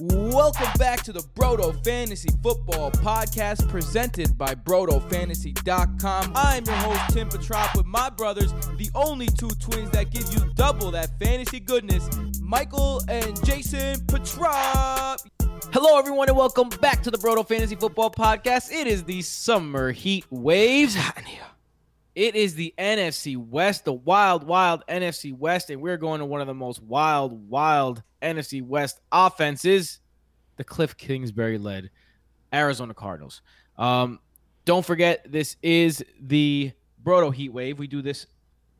Welcome back to the Broto Fantasy Football Podcast presented by BrotoFantasy.com. I'm your host, Tim Petrop, with my brothers, the only two twins that give you double that fantasy goodness, Michael and Jason Petrop. Hello, everyone, and welcome back to the Broto Fantasy Football Podcast. It is the summer heat waves. It is the NFC West, the wild, wild NFC West, and we're going to one of the most wild, wild NFC West offenses, the Cliff Kingsbury led Arizona Cardinals. Um, don't forget, this is the Broto Heat Wave. We do this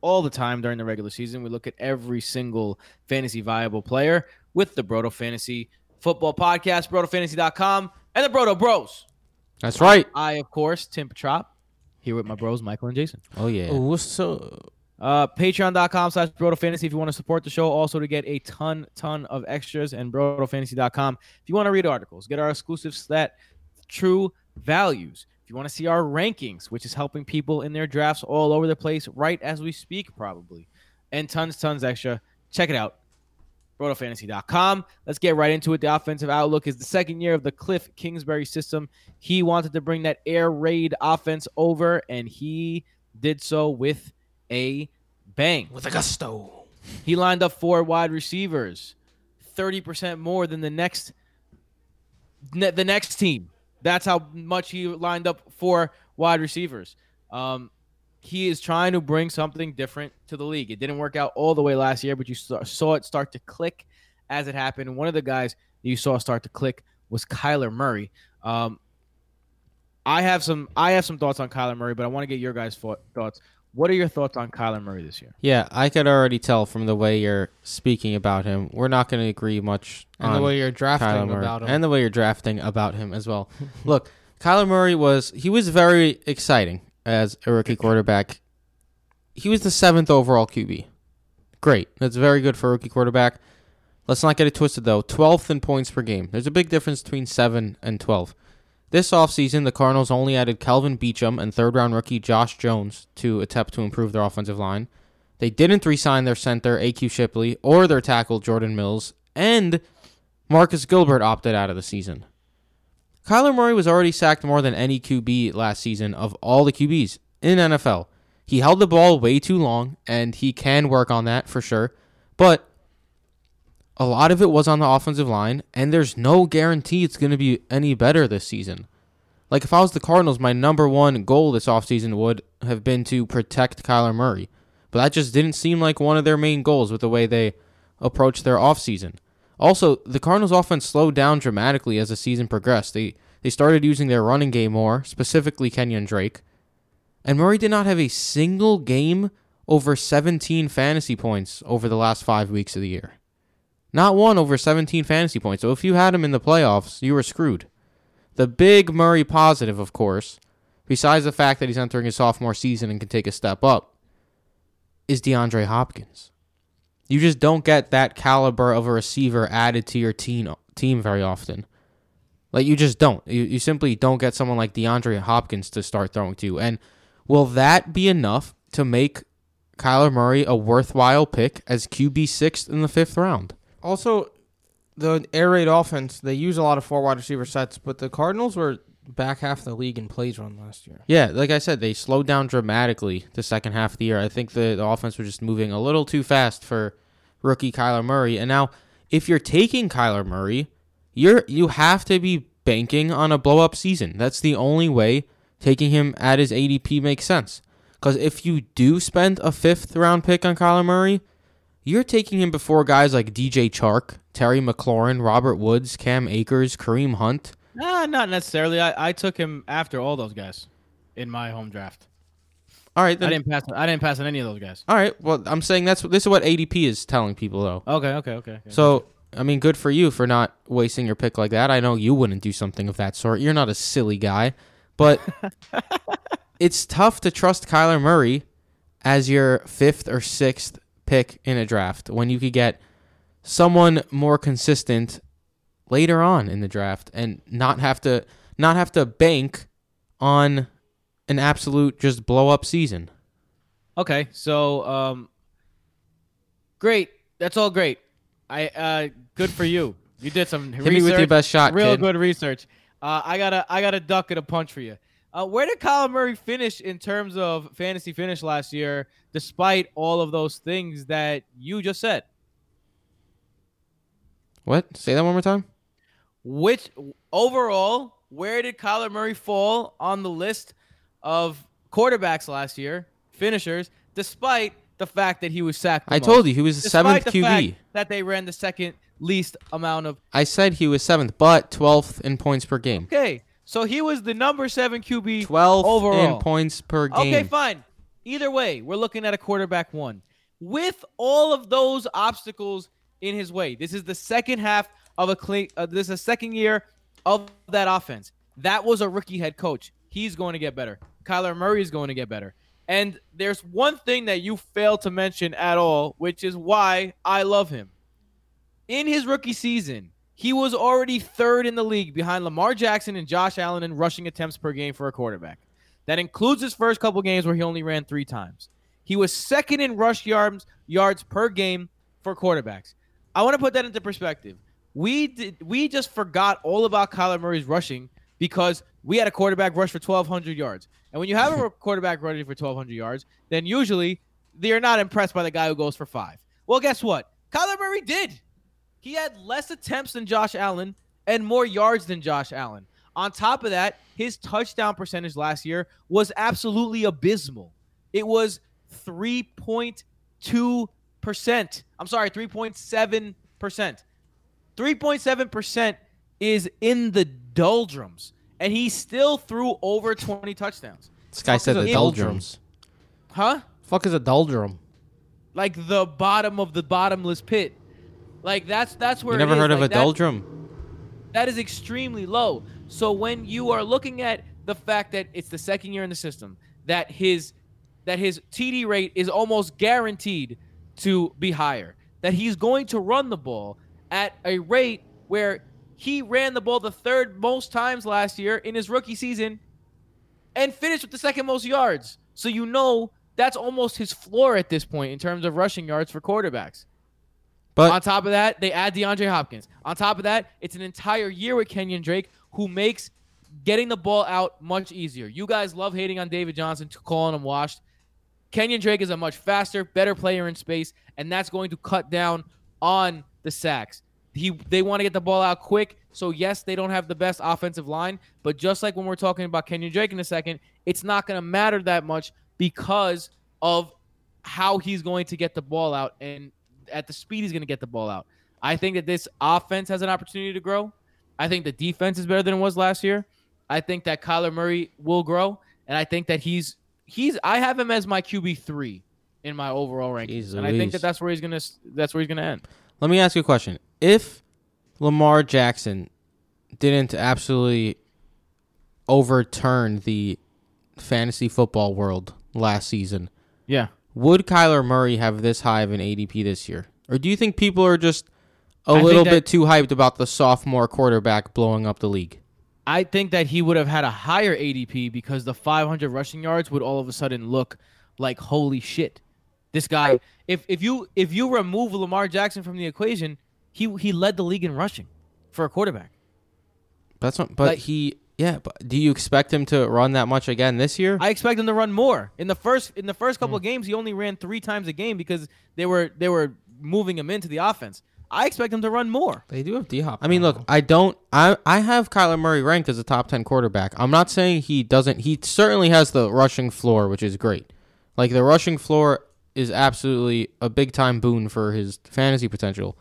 all the time during the regular season. We look at every single fantasy viable player with the Broto Fantasy Football Podcast, BrotoFantasy.com, and the Broto Bros. That's right. I, of course, Tim Petrop, here with my bros, Michael and Jason. Oh yeah. Oh, what's up? Uh, Patreon.com slash Broto Fantasy if you want to support the show. Also to get a ton, ton of extras and BrotoFantasy.com if you want to read articles, get our exclusive stat, true values. If you want to see our rankings, which is helping people in their drafts all over the place right as we speak, probably, and tons, tons extra. Check it out. BrotoFantasy.com. Let's get right into it. The offensive outlook is the second year of the Cliff Kingsbury system. He wanted to bring that air raid offense over, and he did so with a bang. With a gusto. He lined up four wide receivers, thirty percent more than the next ne- the next team. That's how much he lined up for wide receivers. Um, he is trying to bring something different to the league. It didn't work out all the way last year, but you saw, saw it start to click as it happened. One of the guys that you saw start to click was Kyler Murray. Um, I have some I have some thoughts on Kyler Murray, but I want to get your guys' thoughts. What are your thoughts on Kyler Murray this year? Yeah, I could already tell from the way you're speaking about him. We're not going to agree much And on the way you're drafting about him. and the way you're drafting about him as well. Look, Kyler Murray was he was very exciting as a rookie quarterback. He was the seventh overall QB. Great, that's very good for a rookie quarterback. Let's not get it twisted though. 12th in points per game. There's a big difference between 7 and 12. This offseason, the Cardinals only added Kelvin Beachum and third round rookie Josh Jones to attempt to improve their offensive line. They didn't re sign their center, AQ Shipley, or their tackle, Jordan Mills, and Marcus Gilbert opted out of the season. Kyler Murray was already sacked more than any QB last season of all the QBs in NFL. He held the ball way too long, and he can work on that for sure. But a lot of it was on the offensive line, and there's no guarantee it's going to be any better this season. Like, if I was the Cardinals, my number one goal this offseason would have been to protect Kyler Murray. But that just didn't seem like one of their main goals with the way they approached their offseason. Also, the Cardinals' offense slowed down dramatically as the season progressed. They they started using their running game more, specifically Kenyon Drake. And Murray did not have a single game over 17 fantasy points over the last five weeks of the year. Not one over 17 fantasy points. So if you had him in the playoffs, you were screwed. The big Murray positive, of course, besides the fact that he's entering his sophomore season and can take a step up, is DeAndre Hopkins. You just don't get that caliber of a receiver added to your team team very often. Like you just don't. You, you simply don't get someone like DeAndre Hopkins to start throwing to. And will that be enough to make Kyler Murray a worthwhile pick as QB sixth in the fifth round? Also, the air raid offense, they use a lot of four wide receiver sets, but the Cardinals were back half of the league in plays run last year. Yeah, like I said, they slowed down dramatically the second half of the year. I think the, the offense was just moving a little too fast for rookie Kyler Murray. And now, if you're taking Kyler Murray, you're you have to be banking on a blow up season. That's the only way taking him at his ADP makes sense. Because if you do spend a fifth round pick on Kyler Murray, you're taking him before guys like DJ Chark, Terry McLaurin, Robert Woods, Cam Akers, Kareem Hunt. Nah, not necessarily. I, I took him after all those guys in my home draft. All right, I didn't pass. I didn't pass on any of those guys. All right. Well, I'm saying that's this is what ADP is telling people though. Okay, okay, okay. okay. So, I mean, good for you for not wasting your pick like that. I know you wouldn't do something of that sort. You're not a silly guy, but it's tough to trust Kyler Murray as your fifth or sixth pick in a draft when you could get someone more consistent later on in the draft and not have to not have to bank on an absolute just blow up season. Okay, so um, great. That's all great. I uh, good for you. You did some Hit research. me with your best shot, Real kid. good research. Uh, I got a I got a duck and a punch for you. Uh, where did Kyler Murray finish in terms of fantasy finish last year, despite all of those things that you just said? What? Say that one more time. Which overall, where did Kyler Murray fall on the list of quarterbacks last year, finishers, despite the fact that he was sacked? I most? told you he was the seventh the QB. that they ran the second least amount of. I said he was seventh, but twelfth in points per game. Okay, so he was the number seven QB Twelfth overall. in points per game. Okay, fine. Either way, we're looking at a quarterback one. With all of those obstacles in his way, this is the second half of a clean. uh, this is a second year of that offense. That was a rookie head coach. He's going to get better. Kyler Murray is going to get better. And there's one thing that you failed to mention at all, which is why I love him. In his rookie season, he was already third in the league behind Lamar Jackson and Josh Allen in rushing attempts per game for a quarterback. That includes his first couple games where he only ran three times. He was second in rush yards yards per game for quarterbacks. I want to put that into perspective. We did, we just forgot all about Kyler Murray's rushing because we had a quarterback rush for 1,200 yards. And when you have a quarterback running for 1,200 yards, then usually they're not impressed by the guy who goes for five. Well, guess what? Kyler Murray did. He had less attempts than Josh Allen and more yards than Josh Allen. On top of that, his touchdown percentage last year was absolutely abysmal. It was 3.2%. I'm sorry, 3.7%. 3.7% is in the doldrums. And he still threw over 20 touchdowns. This guy said the doldrums. Huh? Fuck is a doldrum. Like the bottom of the bottomless pit. Like that's that's where You never heard of Like, a that- doldrum? that is extremely low. So when you are looking at the fact that it's the second year in the system, that his that his TD rate is almost guaranteed to be higher, that he's going to run the ball at a rate where he ran the ball the third most times last year in his rookie season and finished with the second most yards. So you know that's almost his floor at this point in terms of rushing yards for quarterbacks. But On top of that, they add DeAndre Hopkins. On top of that, it's an entire year with Kenyon Drake, who makes getting the ball out much easier. You guys love hating on David Johnson, calling him washed. Kenyon Drake is a much faster, better player in space, and that's going to cut down on the sacks. He, they want to get the ball out quick. So yes, they don't have the best offensive line, but just like when we're talking about Kenyon Drake in a second, it's not going to matter that much because of how he's going to get the ball out and at the speed he's going to get the ball out. I think that this offense has an opportunity to grow. I think the defense is better than it was last year. I think that Kyler Murray will grow, and I think that he's he's. I have him as my QB three in my overall rankings, Jeez and I think that that's where he's gonna that's where he's gonna end. let me ask you a question. If Lamar Jackson didn't absolutely overturn the fantasy football world last season, Yeah, would Kyler Murray have this high of an ADP this year? Or do you think people are just a I little that- bit too hyped about the sophomore quarterback blowing up the league? I think that he would have had a higher ADP because the 500 rushing yards would all of a sudden look like holy shit. This guy, if if you if you remove Lamar Jackson from the equation, he he led the league in rushing for a quarterback. That's not, but Like- he, yeah, but do you expect him to run that much again this year? I expect him to run more. In the first in the first couple of games, he only ran three times a game because they were they were moving him into the offense. I expect him to run more. They do have D Hop. I mean, look, I don't. I I have Kyler Murray ranked as a top ten quarterback. I'm not saying he doesn't. He certainly has the rushing floor, which is great. Like the rushing floor is absolutely a big time boon for his fantasy potential.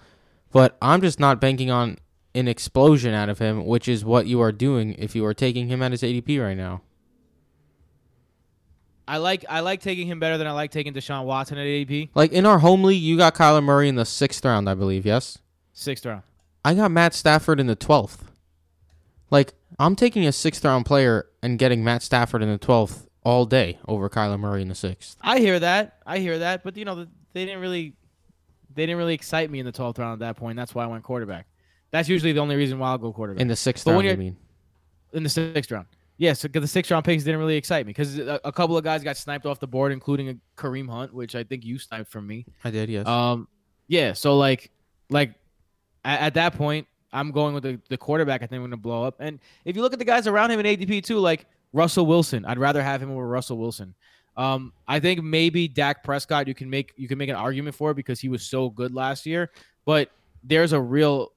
But I'm just not banking on an explosion out of him, which is what you are doing if you are taking him at his ADP right now. I like I like taking him better than I like taking Deshaun Watson at ADP. Like in our home league, you got Kyler Murray in the sixth round, I believe. Yes, Sixth round. I got Matt Stafford in the twelfth. Like I'm taking a sixth round player and getting Matt Stafford in the twelfth all day over Kyler Murray in the sixth. I hear that. I hear that. But you know, they didn't really they didn't really excite me in the twelfth round at that point. That's why I went quarterback. That's usually the only reason why I'll go quarterback In the sixth But round, you mean? in the sixth round. Yes, because the sixth round picks didn't really excite me because a, a couple of guys got sniped off the board, including a Kareem Hunt, which I think you sniped from me. I did, yes. Um, yeah. So like, like at, at that point, I'm going with the, the quarterback. I think we're gonna blow up. And if you look at the guys around him in ADP too, like Russell Wilson, I'd rather have him over Russell Wilson. Um, I think maybe Dak Prescott you can make you can make an argument for because he was so good last year, but there's a real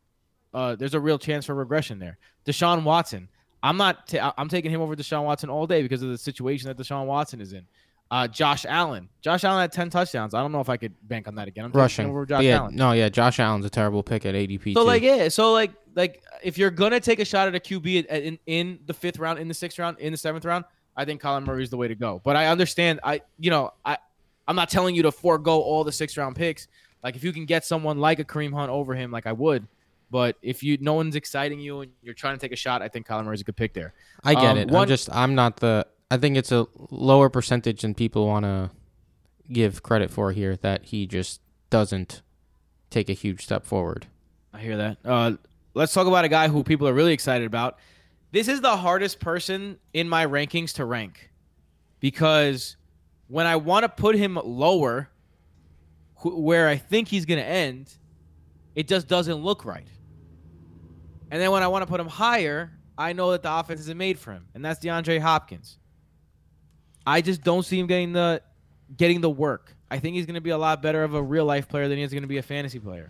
uh, there's a real chance for regression there. Deshaun Watson, I'm not i I'm taking him over Deshaun Watson all day because of the situation that Deshaun Watson is in. Uh, Josh Allen, Josh Allen had 10 touchdowns. I don't know if I could bank on that again. I'm Rushing. over Josh yeah, Allen. no, yeah, Josh Allen's a terrible pick at ADP. So too. like yeah, so like like if you're gonna take a shot at a QB in in the fifth round, in the sixth round, in the seventh round, I think Kyler Murray is the way to go. But I understand, I you know I I'm not telling you to forego all the six round picks. Like if you can get someone like a Kareem Hunt over him, like I would. But if you no one's exciting you and you're trying to take a shot, I think Kyler Murray's a good pick there. I get um, it. one- I'm just I'm not the. I think it's a lower percentage than people want to give credit for here. That he just doesn't take a huge step forward. I hear that. Uh, let's talk about a guy who people are really excited about. This is the hardest person in my rankings to rank because when I want to put him lower, wh- where I think he's going to end, it just doesn't look right. And then when I want to put him higher, I know that the offense isn't made for him, and that's DeAndre Hopkins. I just don't see him getting the getting the work. I think he's going to be a lot better of a real life player than he is going to be a fantasy player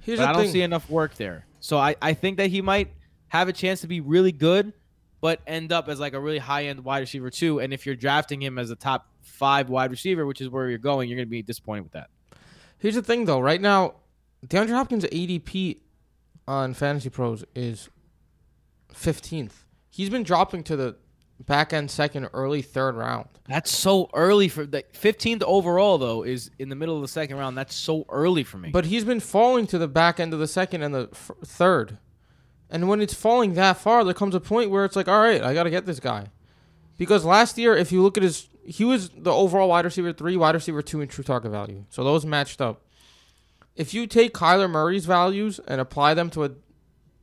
Here's but I don't thing. see enough work there. So I, I think that he might have a chance to be really good, but end up as like a really high end wide receiver too. And if you're drafting him as a top five wide receiver, which is where you're going, you're going to be disappointed with that. Here's the thing, though. Right now, DeAndre Hopkins' ADP on Fantasy Pros is 15th. He's been dropping to the back end second, early third round. That's so early for the 15th overall though is in the middle of the second round. That's so early for me. But he's been falling to the back end of the second and the f- third. And when it's falling that far, there comes a point where it's like, all right, I got to get this guy. Because last year, if you look at his, he was the overall wide receiver three, wide receiver two in true target value. So those matched up. If you take Kyler Murray's values and apply them to what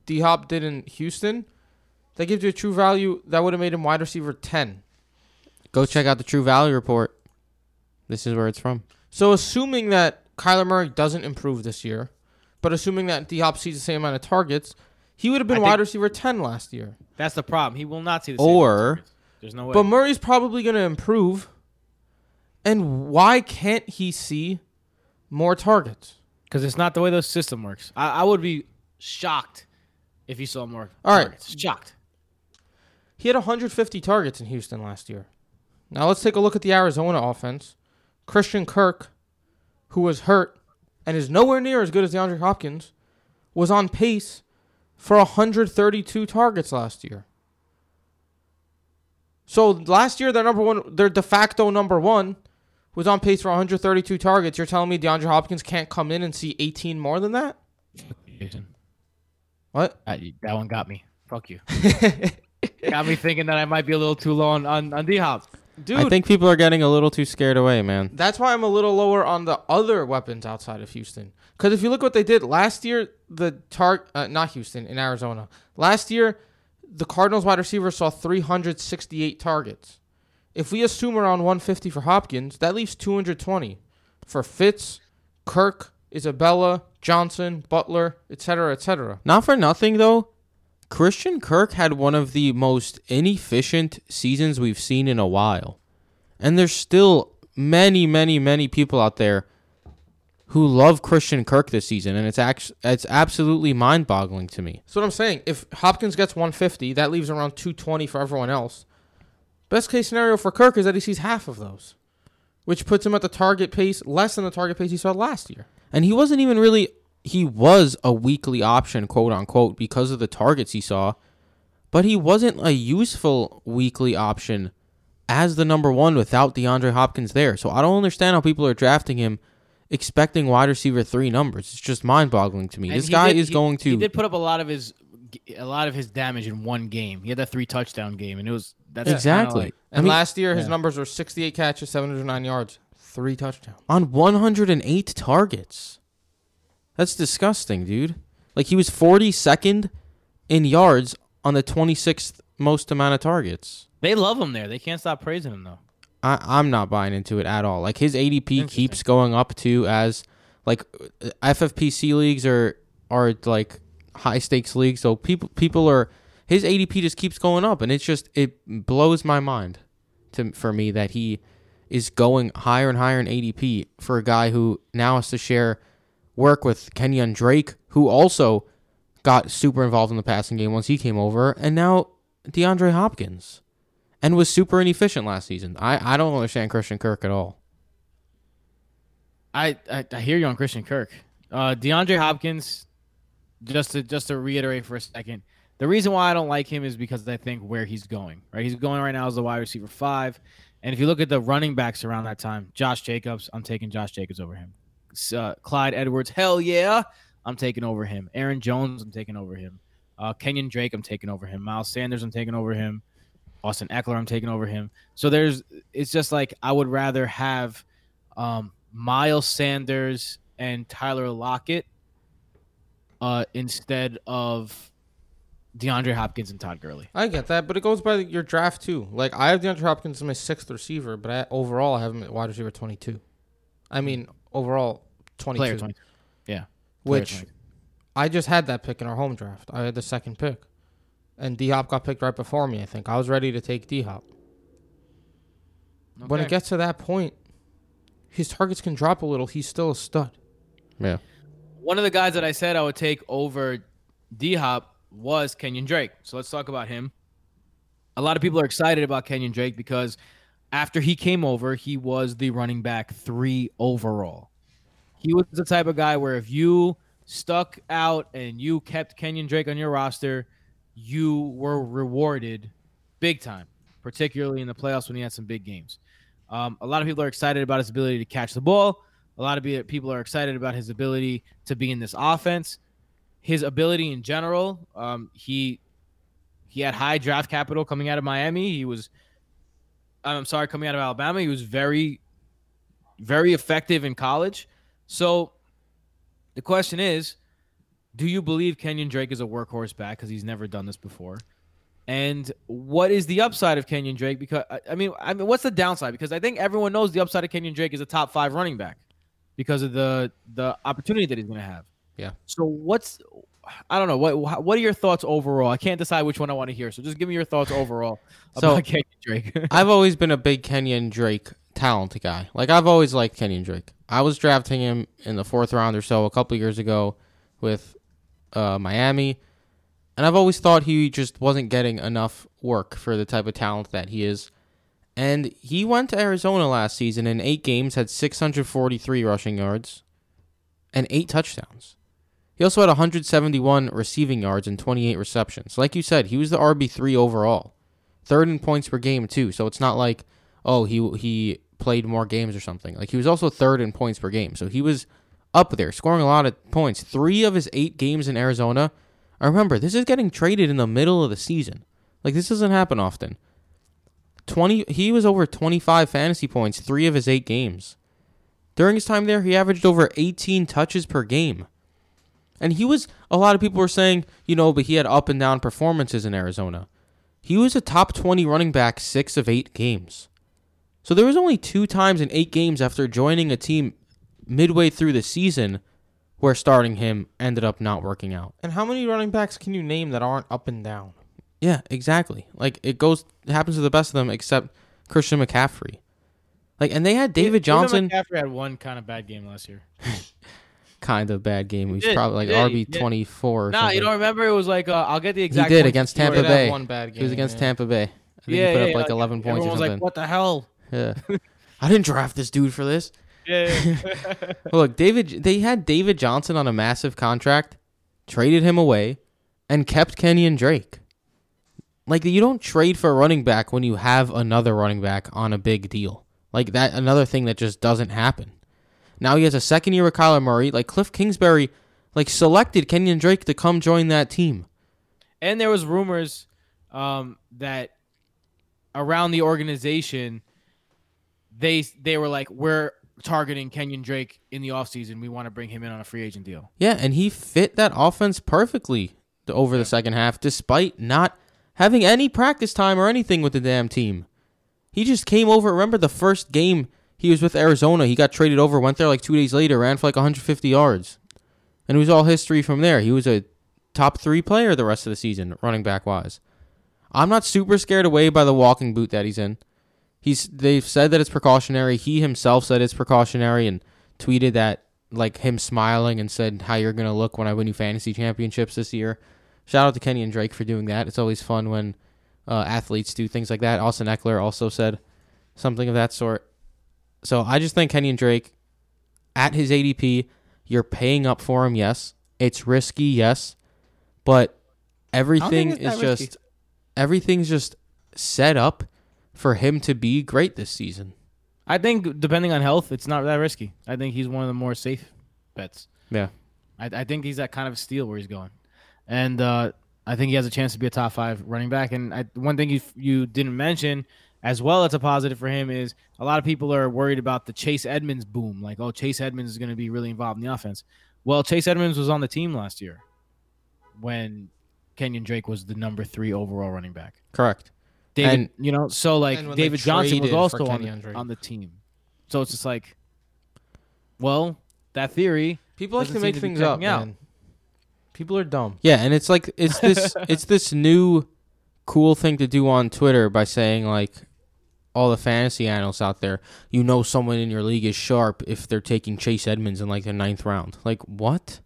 D Hop did in Houston, that gives you a true value that would have made him wide receiver 10. Go check out the True Value report. This is where it's from. So assuming that Kyler Murray doesn't improve this year, but assuming that D Hop sees the same amount of targets, he would have been I wide think- receiver 10 last year. That's the problem. He will not see the same Or there's no way. But Murray's probably going to improve. And why can't he see more targets? Because it's not the way the system works. I, I would be shocked if he saw more. All right. targets. shocked. He had 150 targets in Houston last year. Now let's take a look at the Arizona offense. Christian Kirk, who was hurt and is nowhere near as good as DeAndre Hopkins, was on pace for 132 targets last year. So last year, their number one, their de facto number one, was on pace for 132 targets. You're telling me DeAndre Hopkins can't come in and see 18 more than that? Jason. What? That, that one got me. Fuck you. got me thinking that I might be a little too low on, on, on D Hop. Dude, I think people are getting a little too scared away, man. That's why I'm a little lower on the other weapons outside of Houston. Because if you look what they did last year, the tar uh, not Houston in Arizona. Last year, the Cardinals wide receiver saw 368 targets. If we assume around 150 for Hopkins, that leaves 220 for Fitz, Kirk, Isabella, Johnson, Butler, etc., etc. Not for nothing though. Christian Kirk had one of the most inefficient seasons we've seen in a while. And there's still many, many, many people out there who love Christian Kirk this season and it's actually it's absolutely mind-boggling to me. So what I'm saying, if Hopkins gets 150, that leaves around 220 for everyone else. Best case scenario for Kirk is that he sees half of those, which puts him at the target pace less than the target pace he saw last year. And he wasn't even really he was a weekly option, quote unquote, because of the targets he saw, but he wasn't a useful weekly option as the number one without DeAndre Hopkins there. So I don't understand how people are drafting him expecting wide receiver three numbers. It's just mind boggling to me. And this guy did- is he- going to He did put up a lot of his a lot of his damage in one game. He had that three touchdown game, and it was that's exactly. like- And I mean, last year, his yeah. numbers were 68 catches, 709 yards, three touchdowns. on 108 targets. That's disgusting, dude. Like he was 42nd in yards on the 26th most amount of targets. they love him there. They can't stop praising him though. I, I'm not buying into it at all. Like his ADP keeps going up too as like uh, FFPC leagues are are like high stakes leagues. So people people are his ADP just keeps going up, and it's just it blows my mind to for me that he is going higher and higher in ADP for a guy who now has to share work with Kenyon Drake, who also got super involved in the passing game once he came over, and now DeAndre Hopkins, and was super inefficient last season. I I don't understand Christian Kirk at all. I, I, I hear you on Christian Kirk. Uh, DeAndre Hopkins, just to just to reiterate for a second, the reason why I don't like him is because I think where he's going. Right, he's going right now as the wide receiver five, and if you look at the running backs around that time, Josh Jacobs, I'm taking Josh Jacobs over him. Uh, Clyde Edwards, hell yeah, I'm taking over him. Aaron Jones, I'm taking over him. Uh, Kenyon Drake, I'm taking over him. Miles Sanders, I'm taking over him. Austin Ekeler, I'm taking over him. So there's, it's just like I would rather have um, Miles Sanders and Tyler Lockett uh, instead of DeAndre Hopkins and Todd Gurley. I get that, but it goes by your draft too. Like I have DeAndre Hopkins as my sixth receiver, but I, overall I have him at wide receiver twenty two. I mean overall twenty Player two, 22. Yeah. Player which 22. I just had that pick in our home draft. I had the second pick, and D Hop got picked right before me. I think I was ready to take D Hop. When it gets to that point, his targets can drop a little. He's still a stud. Yeah. One of the guys that I said I would take over D Hop was Kenyon Drake. So let's talk about him. A lot of people are excited about Kenyon Drake because after he came over, he was the running back three overall. He was the type of guy where if you stuck out and you kept Kenyon Drake on your roster, you were rewarded big time, particularly in the playoffs when he had some big games. Um, a lot of people are excited about his ability to catch the ball. A lot of people are excited about his ability to be in this offense. His ability in general, um, he he had high draft capital coming out of Miami. He was, I'm sorry, coming out of Alabama. He was very, very effective in college. So, the question is, do you believe Kenyon Drake is a workhorse back because he's never done this before? And what is the upside of Kenyon Drake? Because I- mean, I mean, what's the downside? Because I think everyone knows the upside of Kenyon Drake is a top five running back because of the the opportunity that he's going to have. Yeah. So what's I don't know what what are your thoughts overall? I can't decide which one I want to hear. So just give me your thoughts overall So- about Kenyon Drake. I've always been a big Kenyon Drake talent guy. Like I've always liked Kenyon Drake. I was drafting him in the fourth round or so a couple years ago with uh, Miami, and I've always thought he just wasn't getting enough work for the type of talent that he is. And he went to Arizona last season in eight games, had 643 rushing yards and eight touchdowns. He also had 171 receiving yards and 28 receptions. Like you said, he was the RB3 overall. Third in points per game, too. So it's not like, oh, he he played more games or something. Like he was also third in points per game. So he was up there, scoring a lot of points. Three of his eight games in Arizona. I remember this is getting traded in the middle of the season. Like this doesn't happen often. Twenty he was over twenty five fantasy points, three of his eight games. During his time there, he averaged over eighteen touches per game. And he was a lot of people were saying, you know, but he had up and down performances in Arizona. He was a top 20 running back 6 of 8 games. So there was only 2 times in 8 games after joining a team midway through the season where starting him ended up not working out. And how many running backs can you name that aren't up and down? Yeah, exactly. Like it goes it happens to the best of them except Christian McCaffrey. Like and they had David Johnson McCaffrey had one kind of bad game last year. kind of bad game. He's did, probably like he RB 24 or Nah, you don't remember? It was like uh, I'll get the exact. he exact. did against Tampa did Bay. one bad game. He was against yeah. Tampa Bay. I think Yeah, he put yeah, up like yeah. 11 points or Everyone was something. like, "What the hell?" Yeah. I didn't draft this dude for this. Yeah. Look, David they had David Johnson on a massive contract, traded him away, and kept Kenyon Drake. Like you don't trade for a running back when you have another running back on a big deal. Like that another thing that just doesn't happen. Now he has a second year with Kyler Murray. Like Cliff Kingsbury like selected Kenyon Drake to come join that team. and there was rumors um, that around the organization they they were like we're targeting Kenyon Drake in the offseason. We want to bring him in on a free agent deal. Yeah, and he fit that offense perfectly over the second half, despite not having any practice time or anything with the damn team. He just came over. Remember the first game he was with Arizona? He got traded over, went there like two days later, ran for like 150 yards, and it was all history from there. He was a top three player the rest of the season, running back wise. I'm not super scared away by the walking boot that he's in. He's they've said that it's precautionary. He himself said it's precautionary and tweeted that like him smiling and said how you're gonna look when I win you fantasy championships this year. Shout out to Kenyon Drake for doing that. It's always fun when uh, athletes do things like that. Austin Ekeler also said something of that sort. So I just think Kenyon Drake at his ADP, you're paying up for him. Yes, it's risky. Yes, but everything is risky. just everything's just set up for him to be great this season. I think depending on health, it's not that risky. I think he's one of the more safe bets. Yeah. I, I think he's that kind of steal where he's going, and uh, I think he has a chance to be a top five running back. And I, one thing you you didn't mention as well that's a positive for him is a lot of people are worried about the Chase Edmonds boom. Like, oh, Chase Edmonds is going to be really involved in the offense. Well, Chase Edmonds was on the team last year when Kenyon Drake was the number three overall running back. Correct. David, And- you know, so like And when they David Johnson was also on the, on the team. So it's just like, well, that theory. People like to make seem to things up, checking out. man. People are dumb. Yeah, and it's like it's this it's this new cool thing to do on Twitter by saying like all the fantasy analysts out there, you know someone in your league is sharp if they're taking Chase Edmonds in like the ninth round. Like what?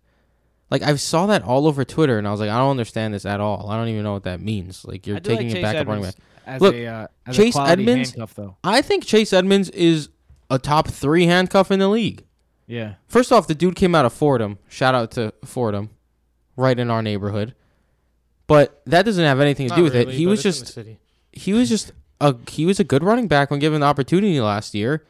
Like I saw that all over Twitter and I was like, I don't understand this at all. I don't even know what that means. Like you're I do like taking Chase a backup running Edmonds back. As Look, a, uh, as Chase a quality Edmonds- handcuff, though. I think Chase Edmonds is a top three handcuff in the league. Yeah. First off, the dude came out of Fordham. Shout out to Fordham, right in our neighborhood. But that doesn't have anything to Not do with it. He was it's in the just he was just a he was a good running back when given the opportunity last year.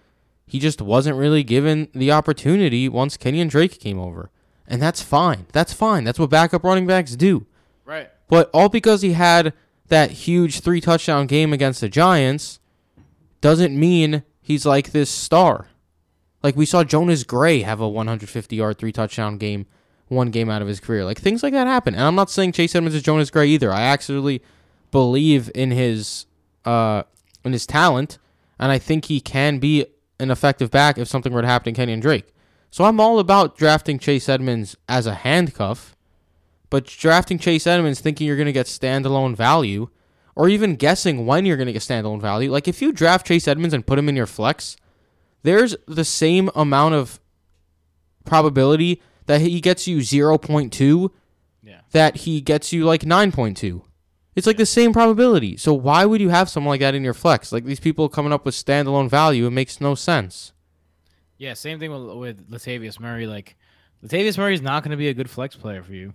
He just wasn't really given the opportunity once Kenyon Drake came over. And that's fine. That's fine. That's what backup running backs do. Right. But all because he had that huge three touchdown game against the Giants doesn't mean he's like this star. Like we saw Jonas Gray have a 150 yard three touchdown game one game out of his career. Like things like that happen. And I'm not saying Chase Edmonds is Jonas Gray either. I actually believe in his uh in his talent and I think he can be an effective back if something were to happen to Kenyon Drake. So I'm all about drafting Chase Edmonds as a handcuff. But drafting Chase Edmonds thinking you're going to get standalone value, or even guessing when you're going to get standalone value, like if you draft Chase Edmonds and put him in your flex, there's the same amount of probability that he gets you 0.2 Yeah. that he gets you like 9.2. It's like the same probability. So why would you have someone like that in your flex? Like these people coming up with standalone value, it makes no sense. Yeah. Same thing with, with Latavius Murray. Like, Latavius Murray is not going to be a good flex player for you.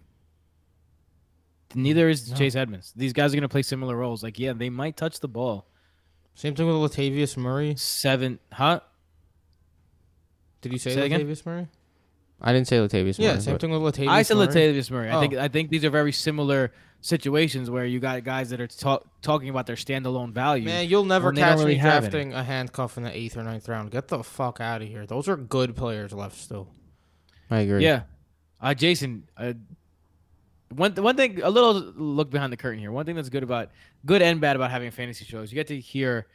Neither is No. Chase Edmonds. These guys are going to play similar roles. Like, yeah, they might touch the ball. Same thing with Latavius Murray. Seven, huh? Did you say, Say again? Latavius Murray? I didn't say Latavius. Murray. Yeah, Murray, same but- thing with Latavius. Murray. I said Murray. Latavius Murray. I think Oh. I think these are very similar situations where you got guys that are talk, talking about their standalone value. Man, you'll never when they don't catch really me have any. drafting a handcuff in the eighth or ninth round. Get the fuck out of here. Those are good players left still. I agree. Yeah, uh, Jason. Uh, one one thing, a little look behind the curtain here. One thing that's good about good and bad about having fantasy shows, you get to hear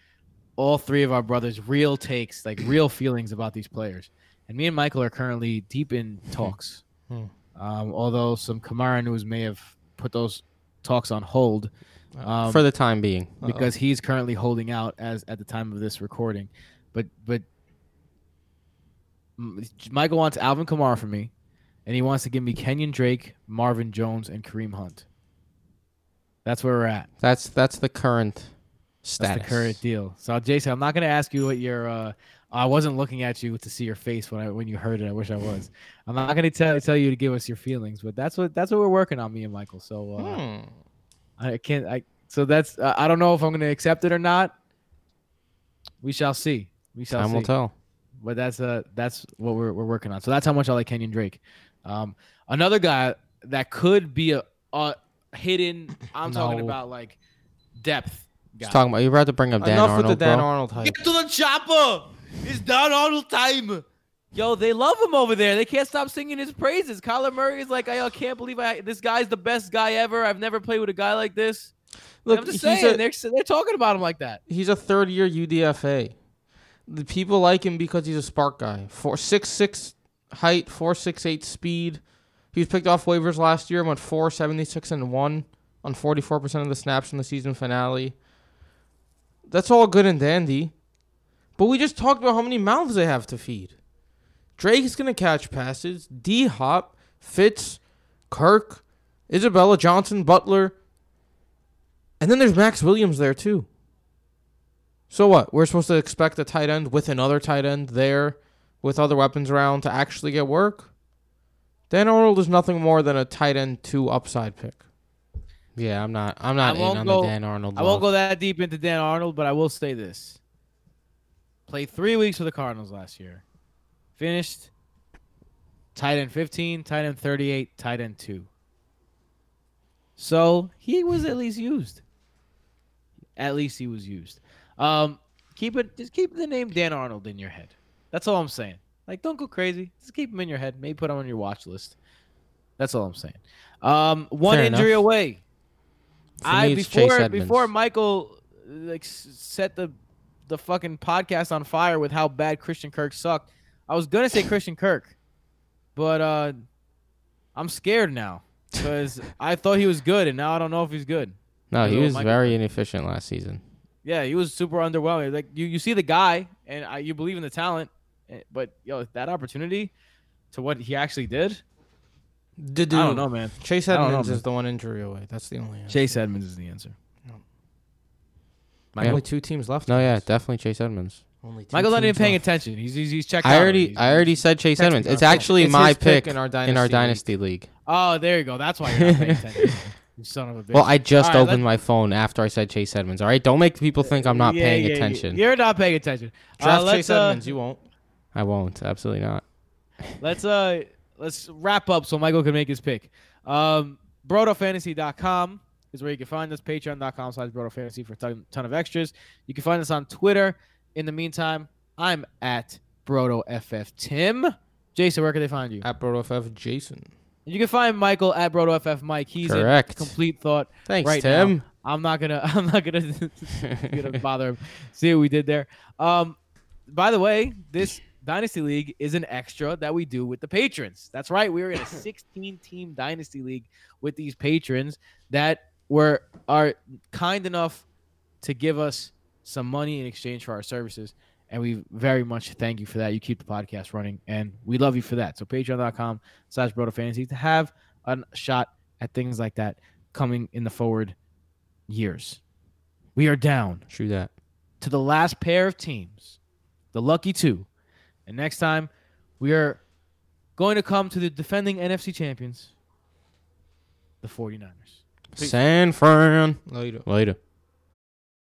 all three of our brothers' real takes, like real feelings about these players. And me and Michael are currently deep in talks. Hmm. Um, although some Kamara news may have put those talks on hold. Um, For the time being. because he's currently holding out as at the time of this recording. But but Michael wants Alvin Kamara for me, and he wants to give me Kenyon Drake, Marvin Jones, and Kareem Hunt. That's where we're at. That's that's the current status. That's the current deal. So Jason, I'm not gonna ask you what your. Uh, I wasn't looking at you to see your face when I when you heard it. I wish I was. I'm not gonna tell tell you to give us your feelings, but that's what that's what we're working on, me and Michael. So uh, Hmm. I can't. I so that's. Uh, I don't know if I'm going to accept it or not. We shall see. We shall Time see. will tell. But that's uh that's what we're we're working on. So that's how much I like Kenyon Drake. Um, another guy that could be a, a hidden. I'm talking about like depth. Guy. Just talking about you're about to bring up Dan Enough Arnold, with the Dan bro. Arnold hype. Get to the chopper. It's Dan Arnold time. Yo, they love him over there. They can't stop singing his praises. Kyler Murray is like, I uh, can't believe I this guy's the best guy ever. I've never played with a guy like this. Look, I'm just he's saying, a- they're they're talking about him like that. he's a third year UDFA. The people like him because he's a spark guy. Four six six height, four six eight speed, He was picked off waivers last year, went four seventy six and 1 on 44% of the snaps in the season finale. That's all good and dandy. But we just talked about how many mouths they have to feed. Drake's to catch passes. D Hop, Fitz, Kirk, Isabella Johnson, Butler. And then there's Maxx Williams there too. So what? We're supposed to expect a tight end with another tight end there with other weapons around to actually get work? Dan Arnold is nothing more than a tight end two upside pick. Yeah, I'm not. I'm not I in on go- the Dan Arnold. I won't go that deep into Dan Arnold, but I will say this. Played three weeks for the Cardinals last year. Finished tight end 15, tight end 38, tight end 2. So he was at least used. At least he was used. Um, keep it. Just keep the name Dan Arnold in your head. That's all I'm saying. Like, don't go crazy. Just keep them in your head. Maybe put them on your watch list. That's all I'm saying. Um, one Fair injury enough. away. For I me, before before Michael like set the the fucking podcast on fire with how bad Christian Kirk sucked. I was gonna say Christian Kirk, but uh, I'm scared now because I thought he was good, and now I don't know if he's good. No, he was Michael very inefficient last season. Yeah, he was super underwhelming. Like you, you see the guy, and I, you believe in the talent, but yo, that opportunity to what he actually did, I don't know, man. Chase I don't know, Edmonds man. is the one injury away. That's the only answer. Chase Edmonds is the answer. Only Michael, two teams left. No, yeah, definitely Chase Edmonds. Only two Michael's not even paying left. attention. He's he's, he's checked I out already, He's- I already said Chase Edmonds. It's actually It's my pick pick in our in dynasty our league. dynasty league. Oh, there you go. That's why you're not paying attention. you son of a bitch. Well, I just All right, opened let's- my phone after I said Chase Edmonds. All right, don't make people think I'm not Yeah, paying yeah, yeah. attention. You're not paying attention. Draft uh, Chase uh, Edmonds. You won't. I won't. Absolutely not. Let's uh let's wrap up so Michael can make his pick. Um BrotoFantasy.com is where you can find us. Patreon.com slash BrotoFantasy for a ton, ton of extras. You can find us on Twitter. In the meantime, I'm at BrotoFF Tim. Jason, where can they find you? At BrotoFF Jason. And you can find Michael at BrotoFF Mike. He's Correct. in complete thought. Thanks, right Tim. now. I'm not gonna I'm not gonna gonna bother him. See what we did there. Um by the way, this Dynasty League is an extra that we do with the patrons. That's right. We are in a 16 team Dynasty League with these patrons that were are kind enough to give us some money in exchange for our services. And we very much thank you for that. You keep the podcast running, and we love you for that. So patreon.com slash Broto Fantasy to have a shot at things like that coming in the forward years. We are down True that. to the last pair of teams, the lucky two. And next time, we are going to come to the defending NFC champions, the 49ers. San Fran. Later. Later.